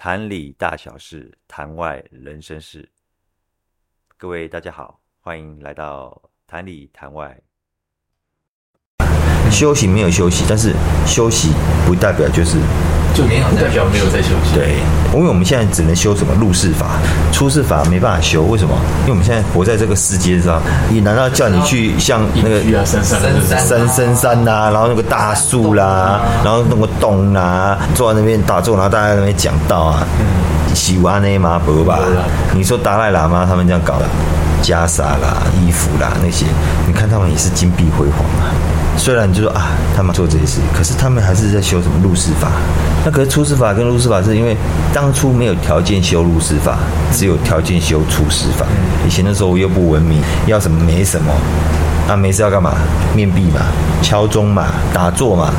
坛里大小事，坛外人生事。各位大家好，欢迎来到坛里坛外。休息没有休息，但是休息不代表就是就没有代表没有在休息。对，因为我们现在只能修什么入世法，出世法没办法修。为什么？因为我们现在活在这个世界上，你难道叫你去像那个深山深深山呐，然后那个大树啦，然后那个洞啊，坐在那边打坐，然后大家在那边讲道啊，喜欢那嘛不吧？你说达赖喇嘛他们这样搞的，袈裟啦、衣服啦那些，你看他们也是金碧辉煌啊。虽然就说啊，他们做这些事，可是他们还是在修什么入世法。那可是出世法跟入世法，是因为当初没有条件修入世法，只有条件修出世法。以前的时候又不文明，要什么没什么，那没事要干嘛？面壁嘛，敲钟嘛，打坐嘛，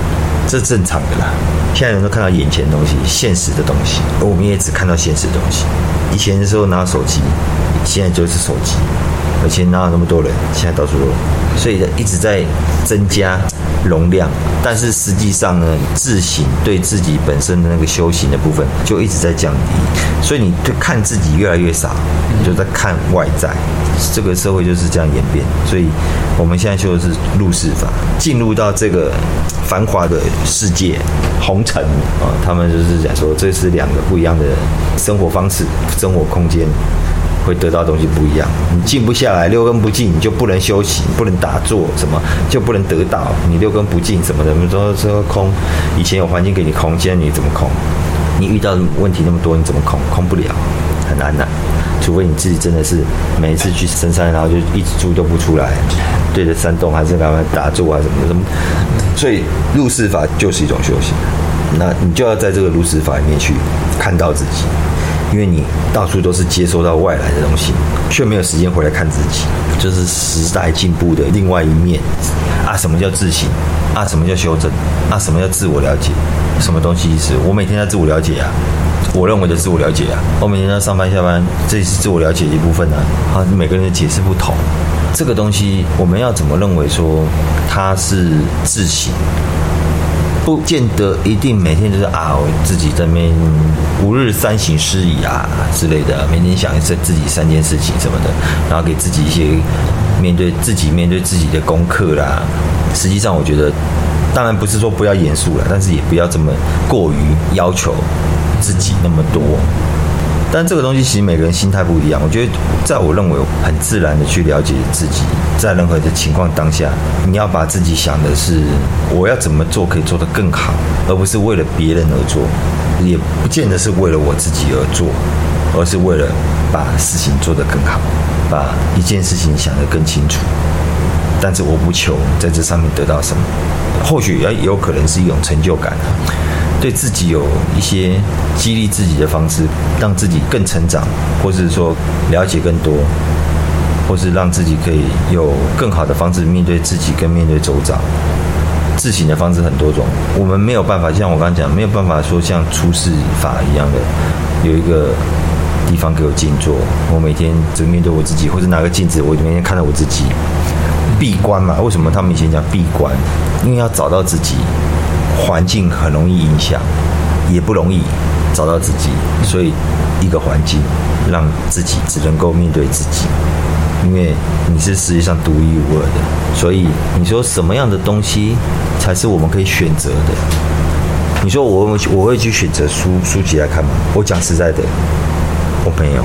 这正常的啦。现在人都看到眼前的东西，现实的东西，而我们也只看到现实的东西。以前的时候拿手机，现在就是手机。而且哪有那么多人？现在到处都，所以一直在增加容量，但是实际上呢，自省对自己本身的那个修行的部分就一直在降低，所以你对看自己越来越少，你就在看外在。这个社会就是这样演变，所以我们现在修的是入世法，进入到这个繁华的世界红尘啊，他们就是讲说，这是两个不一样的生活方式、生活空间。会得到东西不一样，你静不下来，六根不静，你就不能休息，不能打坐，什么就不能得到。你六根不静什么的，你说说空，以前有环境给你空，现在你怎么空？你遇到问题那么多，你怎么空？空不了，很难的。除非你自己真的是每一次去深山，然后就一直住都不出来，对着山洞还是干嘛打坐啊什么什么。所以入世法就是一种修行，那你就要在这个入世法里面去看到自己。因为你到处都是接收到外来的东西，却没有时间回来看自己，就是时代进步的另外一面啊！什么叫自省？啊，什么叫修正？啊，什么叫自我了解？什么东西是？我每天在自我了解啊，我认为的自我了解啊，我每天在上班下班，这也是自我了解的一部分呢。啊，每个人的解释不同，这个东西我们要怎么认为说它是自省？不见得一定每天就是啊，我自己在那边吾日三省师矣啊之类的，每天想一次自己三件事情什么的，然后给自己一些面对自己面对自己的功课啦。实际上，我觉得当然不是说不要严肃了，但是也不要这么过于要求自己那么多。但这个东西其实每个人心态不一样。我觉得，在我认为很自然的去了解自己，在任何的情况当下，你要把自己想的是我要怎么做可以做得更好，而不是为了别人而做，也不见得是为了我自己而做，而是为了把事情做得更好，把一件事情想得更清楚。但是我不求在这上面得到什么，或许也有可能是一种成就感。对自己有一些激励自己的方式，让自己更成长，或是说了解更多，或是让自己可以有更好的方式面对自己跟面对周遭。自省的方式很多种，我们没有办法像我刚刚讲，没有办法说像出世法一样的有一个地方给我静坐，我每天只面对我自己，或者拿个镜子，我每天看到我自己。闭关嘛，为什么他们以前讲闭关？因为要找到自己。环境很容易影响，也不容易找到自己，所以一个环境让自己只能够面对自己，因为你是世界上独一无二的。所以你说什么样的东西才是我们可以选择的？你说我我会去选择书书籍来看吗？我讲实在的，我没有。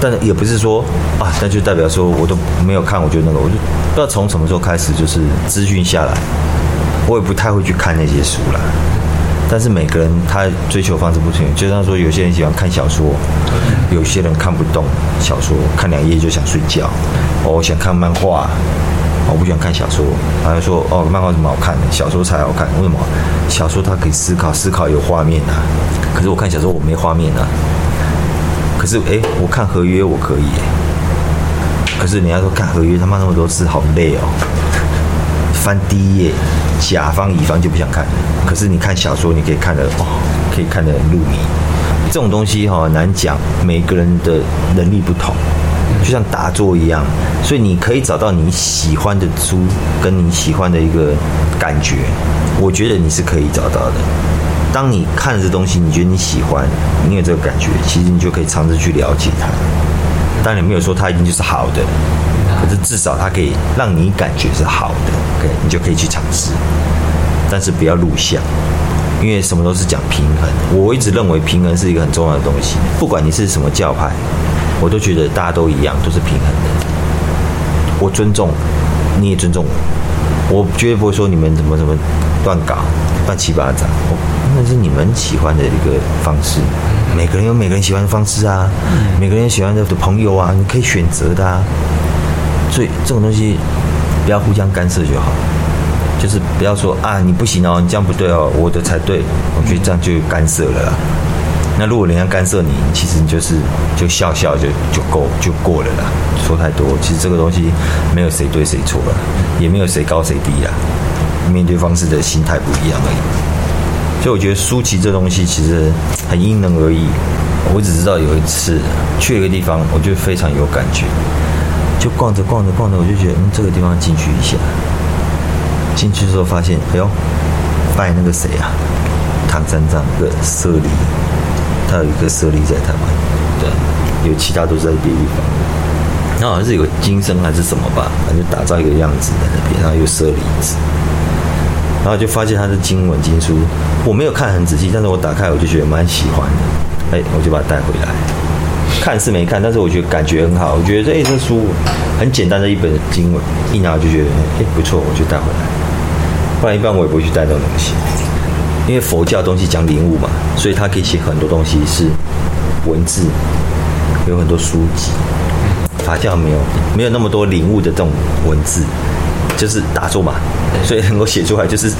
但也不是说啊，那就代表说我都没有看，我就那个，我就不知道从什么时候开始，就是资讯下来。我也不太会去看那些书了，但是每个人他追求方式不同，就像说有些人喜欢看小说，有些人看不懂小说，看两页就想睡觉。哦，我想看漫画，我不喜欢看小说。然后说哦，漫画怎么好看？小说才好看。为什么？小说它可以思考，思考有画面啊。可是我看小说我没画面啊。可是哎，我看合约我可以。可是你要说看合约，他妈那么多字，好累哦。翻第一页，甲方乙方就不想看。可是你看小说，你可以看得哦，可以看得很入迷。这种东西哈、哦、难讲，每个人的能力不同，就像打坐一样。所以你可以找到你喜欢的书，跟你喜欢的一个感觉，我觉得你是可以找到的。当你看着这东西，你觉得你喜欢，你有这个感觉，其实你就可以尝试去了解它。当然，没有说它一定就是好的，可是至少它可以让你感觉是好的，OK，你就可以去尝试。但是不要录像，因为什么都是讲平衡。我一直认为平衡是一个很重要的东西，不管你是什么教派，我都觉得大家都一样，都是平衡的。我尊重，你也尊重我，我绝对不会说你们怎么怎么乱搞、乱七八糟。我那是你们喜欢的一个方式，每个人有每个人喜欢的方式啊，每个人喜欢的朋友啊，你可以选择的啊。所以这种东西不要互相干涉就好，就是不要说啊你不行哦，你这样不对哦，我的才对。我觉得这样就干涉了啦。那如果人家干涉你，其实你就是就笑笑就就够就过了啦。说太多，其实这个东西没有谁对谁错了，也没有谁高谁低啦。面对方式的心态不一样而已。所以我觉得舒淇这东西其实很因人而异。我只知道有一次去一个地方，我就非常有感觉，就逛着逛着逛着，我就觉得嗯，这个地方进去一下。进去之后发现，哎呦，拜那个谁啊，唐三藏的舍利。他有一个舍利在台湾，对，有其他都是在别地方。那好像是有金身还是什么吧，反正就打造一个样子在那边，然后有舍利子，然后就发现他的经文经书，我没有看很仔细，但是我打开我就觉得蛮喜欢的，哎，我就把它带回来。看是没看，但是我觉得感觉很好，我觉得哎这书很简单的一本经文，一拿就觉得哎不错，我就带回来。不然一般我也不会去带这种东西。因为佛教东西讲领悟嘛，所以他可以写很多东西是文字，有很多书籍。法教没有，没有那么多领悟的这种文字，就是打坐嘛，所以能够写出来就是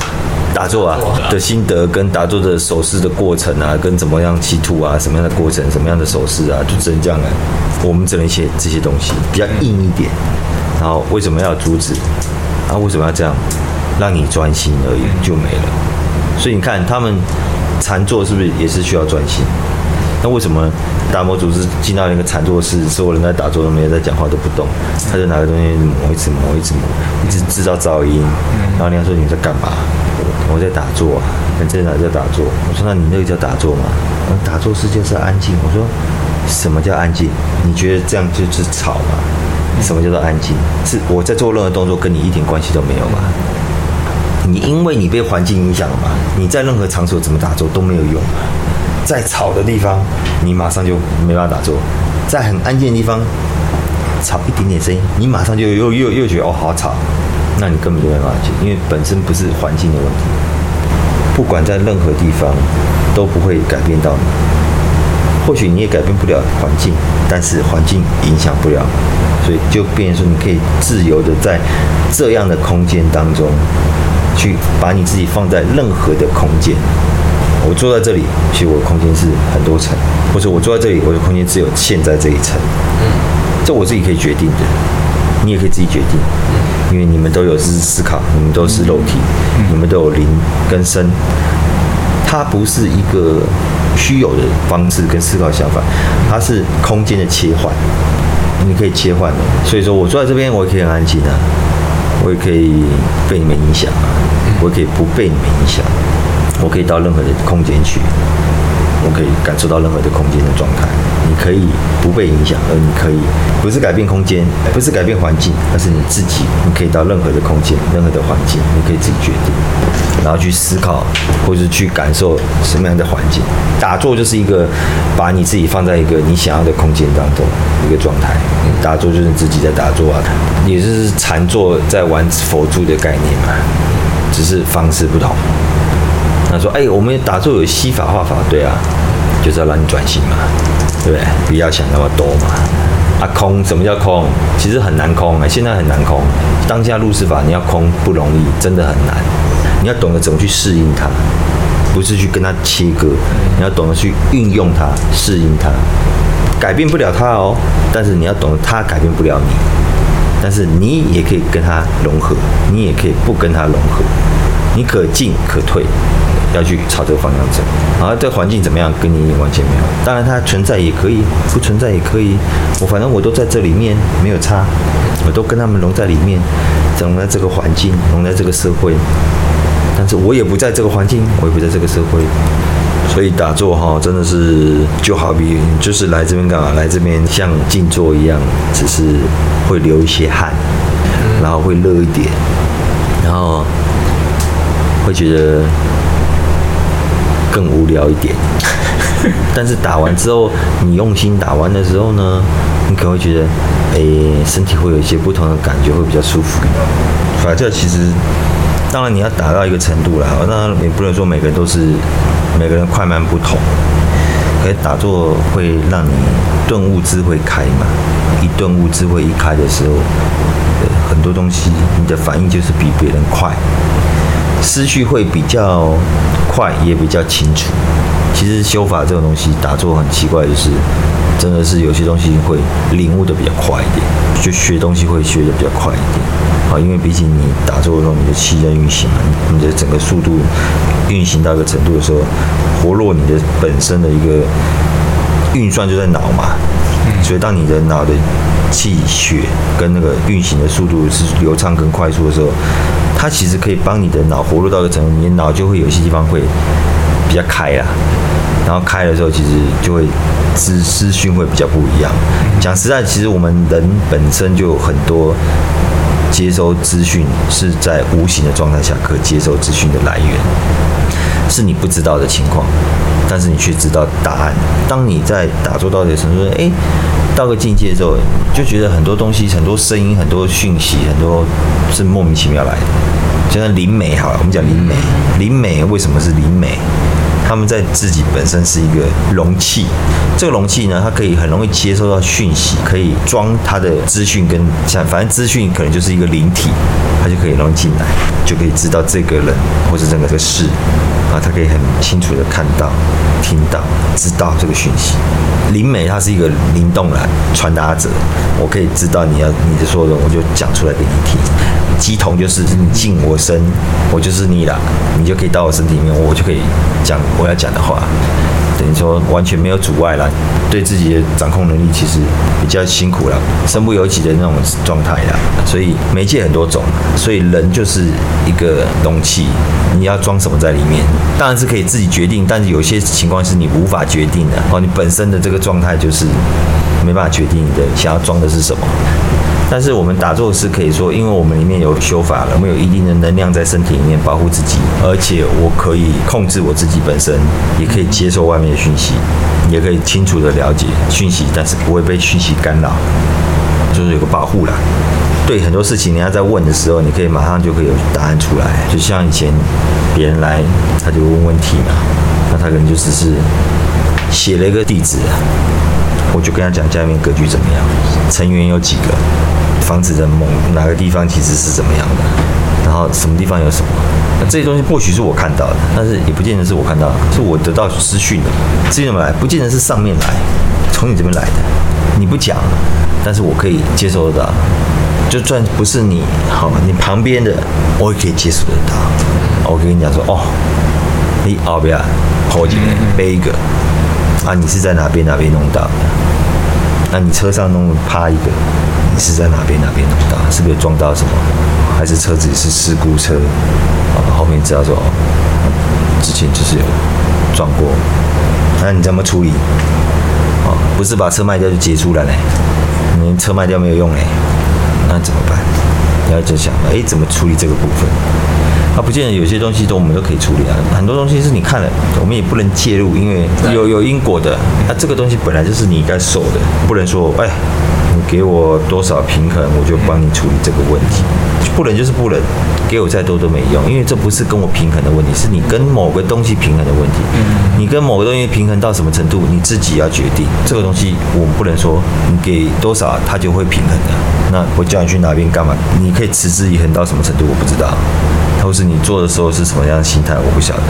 打坐啊的心得，跟打坐的手势的过程啊，跟怎么样起吐啊，什么样的过程，什么样的手势啊，就只能这样了。我们只能写这些东西，比较硬一点。然后为什么要珠子？啊，为什么要这样？让你专心而已，就没了。所以你看，他们禅坐是不是也是需要专心？那为什么达摩祖师进到那个禅坐室，所有人在打坐都没有在讲话都不动，他就拿个东西磨，一直磨，一直磨，一直制造噪音。然后人家说，你在干嘛？我在打坐啊。你在哪在打坐？我说那你那个叫打坐吗？打坐是就是安静。我说什么叫安静？你觉得这样就是吵吗？什么叫做安静？是我在做任何动作跟你一点关系都没有吗？你因为你被环境影响了嘛？你在任何场所怎么打坐都没有用。在吵的地方，你马上就没办法打坐；在很安静的地方，吵一点点声音，你马上就又又又觉得哦好吵，那你根本就没办法去，因为本身不是环境的问题。不管在任何地方，都不会改变到你。或许你也改变不了环境，但是环境影响不了，所以就变成说你可以自由的在这样的空间当中。去把你自己放在任何的空间。我坐在这里，其实我的空间是很多层；或者我坐在这里，我的空间只有现在这一层。嗯这我自己可以决定的，你也可以自己决定，因为你们都有思思考，你们都是肉体，你们都有灵跟身。它不是一个虚有的方式跟思考想法，它是空间的切换，你可以切换的。所以说我坐在这边，我也可以很安静的。我也可以被你们影响，我也可以不被你们影响，我可以到任何的空间去，我可以感受到任何的空间的状态。你可以不被影响，而你可以不是改变空间，不是改变环境，而是你自己，你可以到任何的空间、任何的环境，你可以自己决定，然后去思考，或是去感受什么样的环境。打坐就是一个把你自己放在一个你想要的空间当中一个状态。打坐就是自己在打坐啊，也就是禅坐在玩佛珠的概念嘛，只是方式不同。他说：“哎，我们打坐有心法、画法，对啊，就是要让你转型嘛，对不对？不要想那么多嘛。啊，空，什么叫空？其实很难空哎，现在很难空。当下入世法，你要空不容易，真的很难。你要懂得怎么去适应它，不是去跟它切割，你要懂得去运用它，适应它。改变不了它哦，但是你要懂得它改变不了你，但是你也可以跟它融合，你也可以不跟它融合，你可进可退。”要去朝这个方向走，然后这环境怎么样，跟你完全没有。当然它存在也可以，不存在也可以。我反正我都在这里面，没有差。我都跟他们融在里面，融在这个环境，融在这个社会。但是我也不在这个环境，我也不在这个社会，所以打坐哈，真的是就好比就是来这边干嘛？来这边像静坐一样，只是会流一些汗，然后会热一点，然后会觉得更无聊一点。但是打完之后，你用心打完的时候呢，你可能会觉得，哎，身体会有一些不同的感觉，会比较舒服。法教其实，当然你要打到一个程度啦，当然也不能说每个人都是，每个人快慢不同。可是打坐会让你顿悟智慧开嘛，一顿悟智慧一开的时候，很多东西你的反应就是比别人快，思绪会比较快，也比较清楚。其实修法这种东西，打坐很奇怪，就是真的是有些东西会领悟的比较快一点，就学东西会学的比较快一点啊。因为毕竟你打坐的时候，你的气在运行嘛，你的整个速度运行到一个程度的时候，活络你的本身的一个运算就在脑嘛。所以当你的脑的气血跟那个运行的速度是流畅跟快速的时候，它其实可以帮你的脑活络到一个程度，你的脑就会有些地方会比较开啊。然后开的时候，其实就会资资讯会比较不一样。讲实在，其实我们人本身就有很多接收资讯是在无形的状态下可接收资讯的来源，是你不知道的情况，但是你却知道答案。当你在打坐到一个程度，哎，到个境界之后，就觉得很多东西、很多声音、很多讯息、很多是莫名其妙来的。就像灵媒好了，我们讲灵媒，灵媒为什么是灵媒？他们在自己本身是一个容器，这个容器呢，它可以很容易接收到讯息，可以装它的资讯跟像反正资讯可能就是一个灵体，他就可以容易进来，就可以知道这个人或者整个这个事啊，他可以很清楚的看到、听到、知道这个讯息。灵媒它是一个灵动的传达者，我可以知道你要你的说的，我就讲出来给你听。鸡同就是你进我身，我就是你了，你就可以到我身体里面，我就可以讲我要讲的话，等于说完全没有阻碍了，对自己的掌控能力其实比较辛苦了，身不由己的那种状态了。所以媒介很多种，所以人就是一个容器，你要装什么在里面，当然是可以自己决定，但是有些情况是你无法决定的哦，你本身的这个状态就是没办法决定你的想要装的是什么。但是我们打坐是可以说，因为我们里面有修法了，我们有一定的能量在身体里面保护自己，而且我可以控制我自己本身，也可以接受外面的讯息，也可以清楚的了解讯息，但是不会被讯息干扰，就是有个保护啦。对很多事情，人家在问的时候，你可以马上就可以有答案出来。就像以前别人来，他就问问题嘛，那他可能就只是写了一个地址。我就跟他讲家里面格局怎么样，成员有几个，房子的某哪个地方其实是怎么样的，然后什么地方有什么，那这些东西或许是我看到的，但是也不见得是我看到的，是我得到资讯的。资讯怎么来？不见得是上面来，从你这边来的。你不讲，但是我可以接收得到。就算不是你，好，你旁边的我也可以接受得到。我跟你讲说，哦，你后边好几个背一个。啊，你是在哪边哪边弄到的？那你车上弄趴一个，是在哪边哪边弄到？是不是撞到什么？还是车子是事故车？啊，后面知道说，之前就是有撞过。那你怎么处理？哦，不是把车卖掉就结束了嘞？你车卖掉没有用嘞？那怎么办？你要就想，哎，怎么处理这个部分？它不见得有些东西都我们都可以处理啊，很多东西是你看了，我们也不能介入，因为有有因果的。那这个东西本来就是你应该受的，不能说哎，给我多少平衡，我就帮你处理这个问题，不能就是不能，给我再多都没用，因为这不是跟我平衡的问题，是你跟某个东西平衡的问题。你跟某个东西平衡到什么程度，你自己要决定。这个东西我们不能说你给多少，它就会平衡的。那我叫你去哪边干嘛？你可以持之以恒到什么程度，我不知道。或是你做的时候是什么样的心态，我不晓得。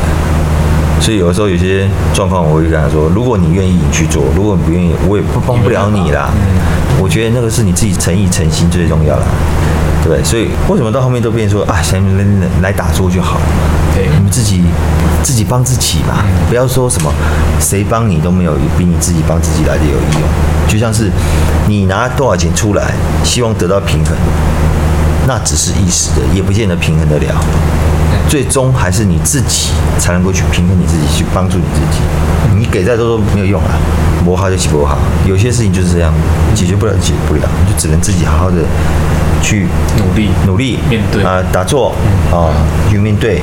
所以有的时候有些状况，我会跟他说：如果你愿意，你去做；如果你不愿意，我也不帮不了你啦。我觉得那个是你自己诚意诚心最重要了，对不对？所以为什么到后面都变说啊，想来打坐就好了？对，你们自己自己帮自己嘛，不要说什么谁帮你都没有比你自己帮自己来的有意义。就像是你拿多少钱出来，希望得到平衡。那只是一时的，也不见得平衡得了。最终还是你自己才能够去平衡你自己，去帮助你自己。你给再多都没有用啊，磨好就起不好。有些事情就是这样，解决不了解决不了，你就只能自己好好的去努力努力面对啊、呃，打坐啊、呃，去面对。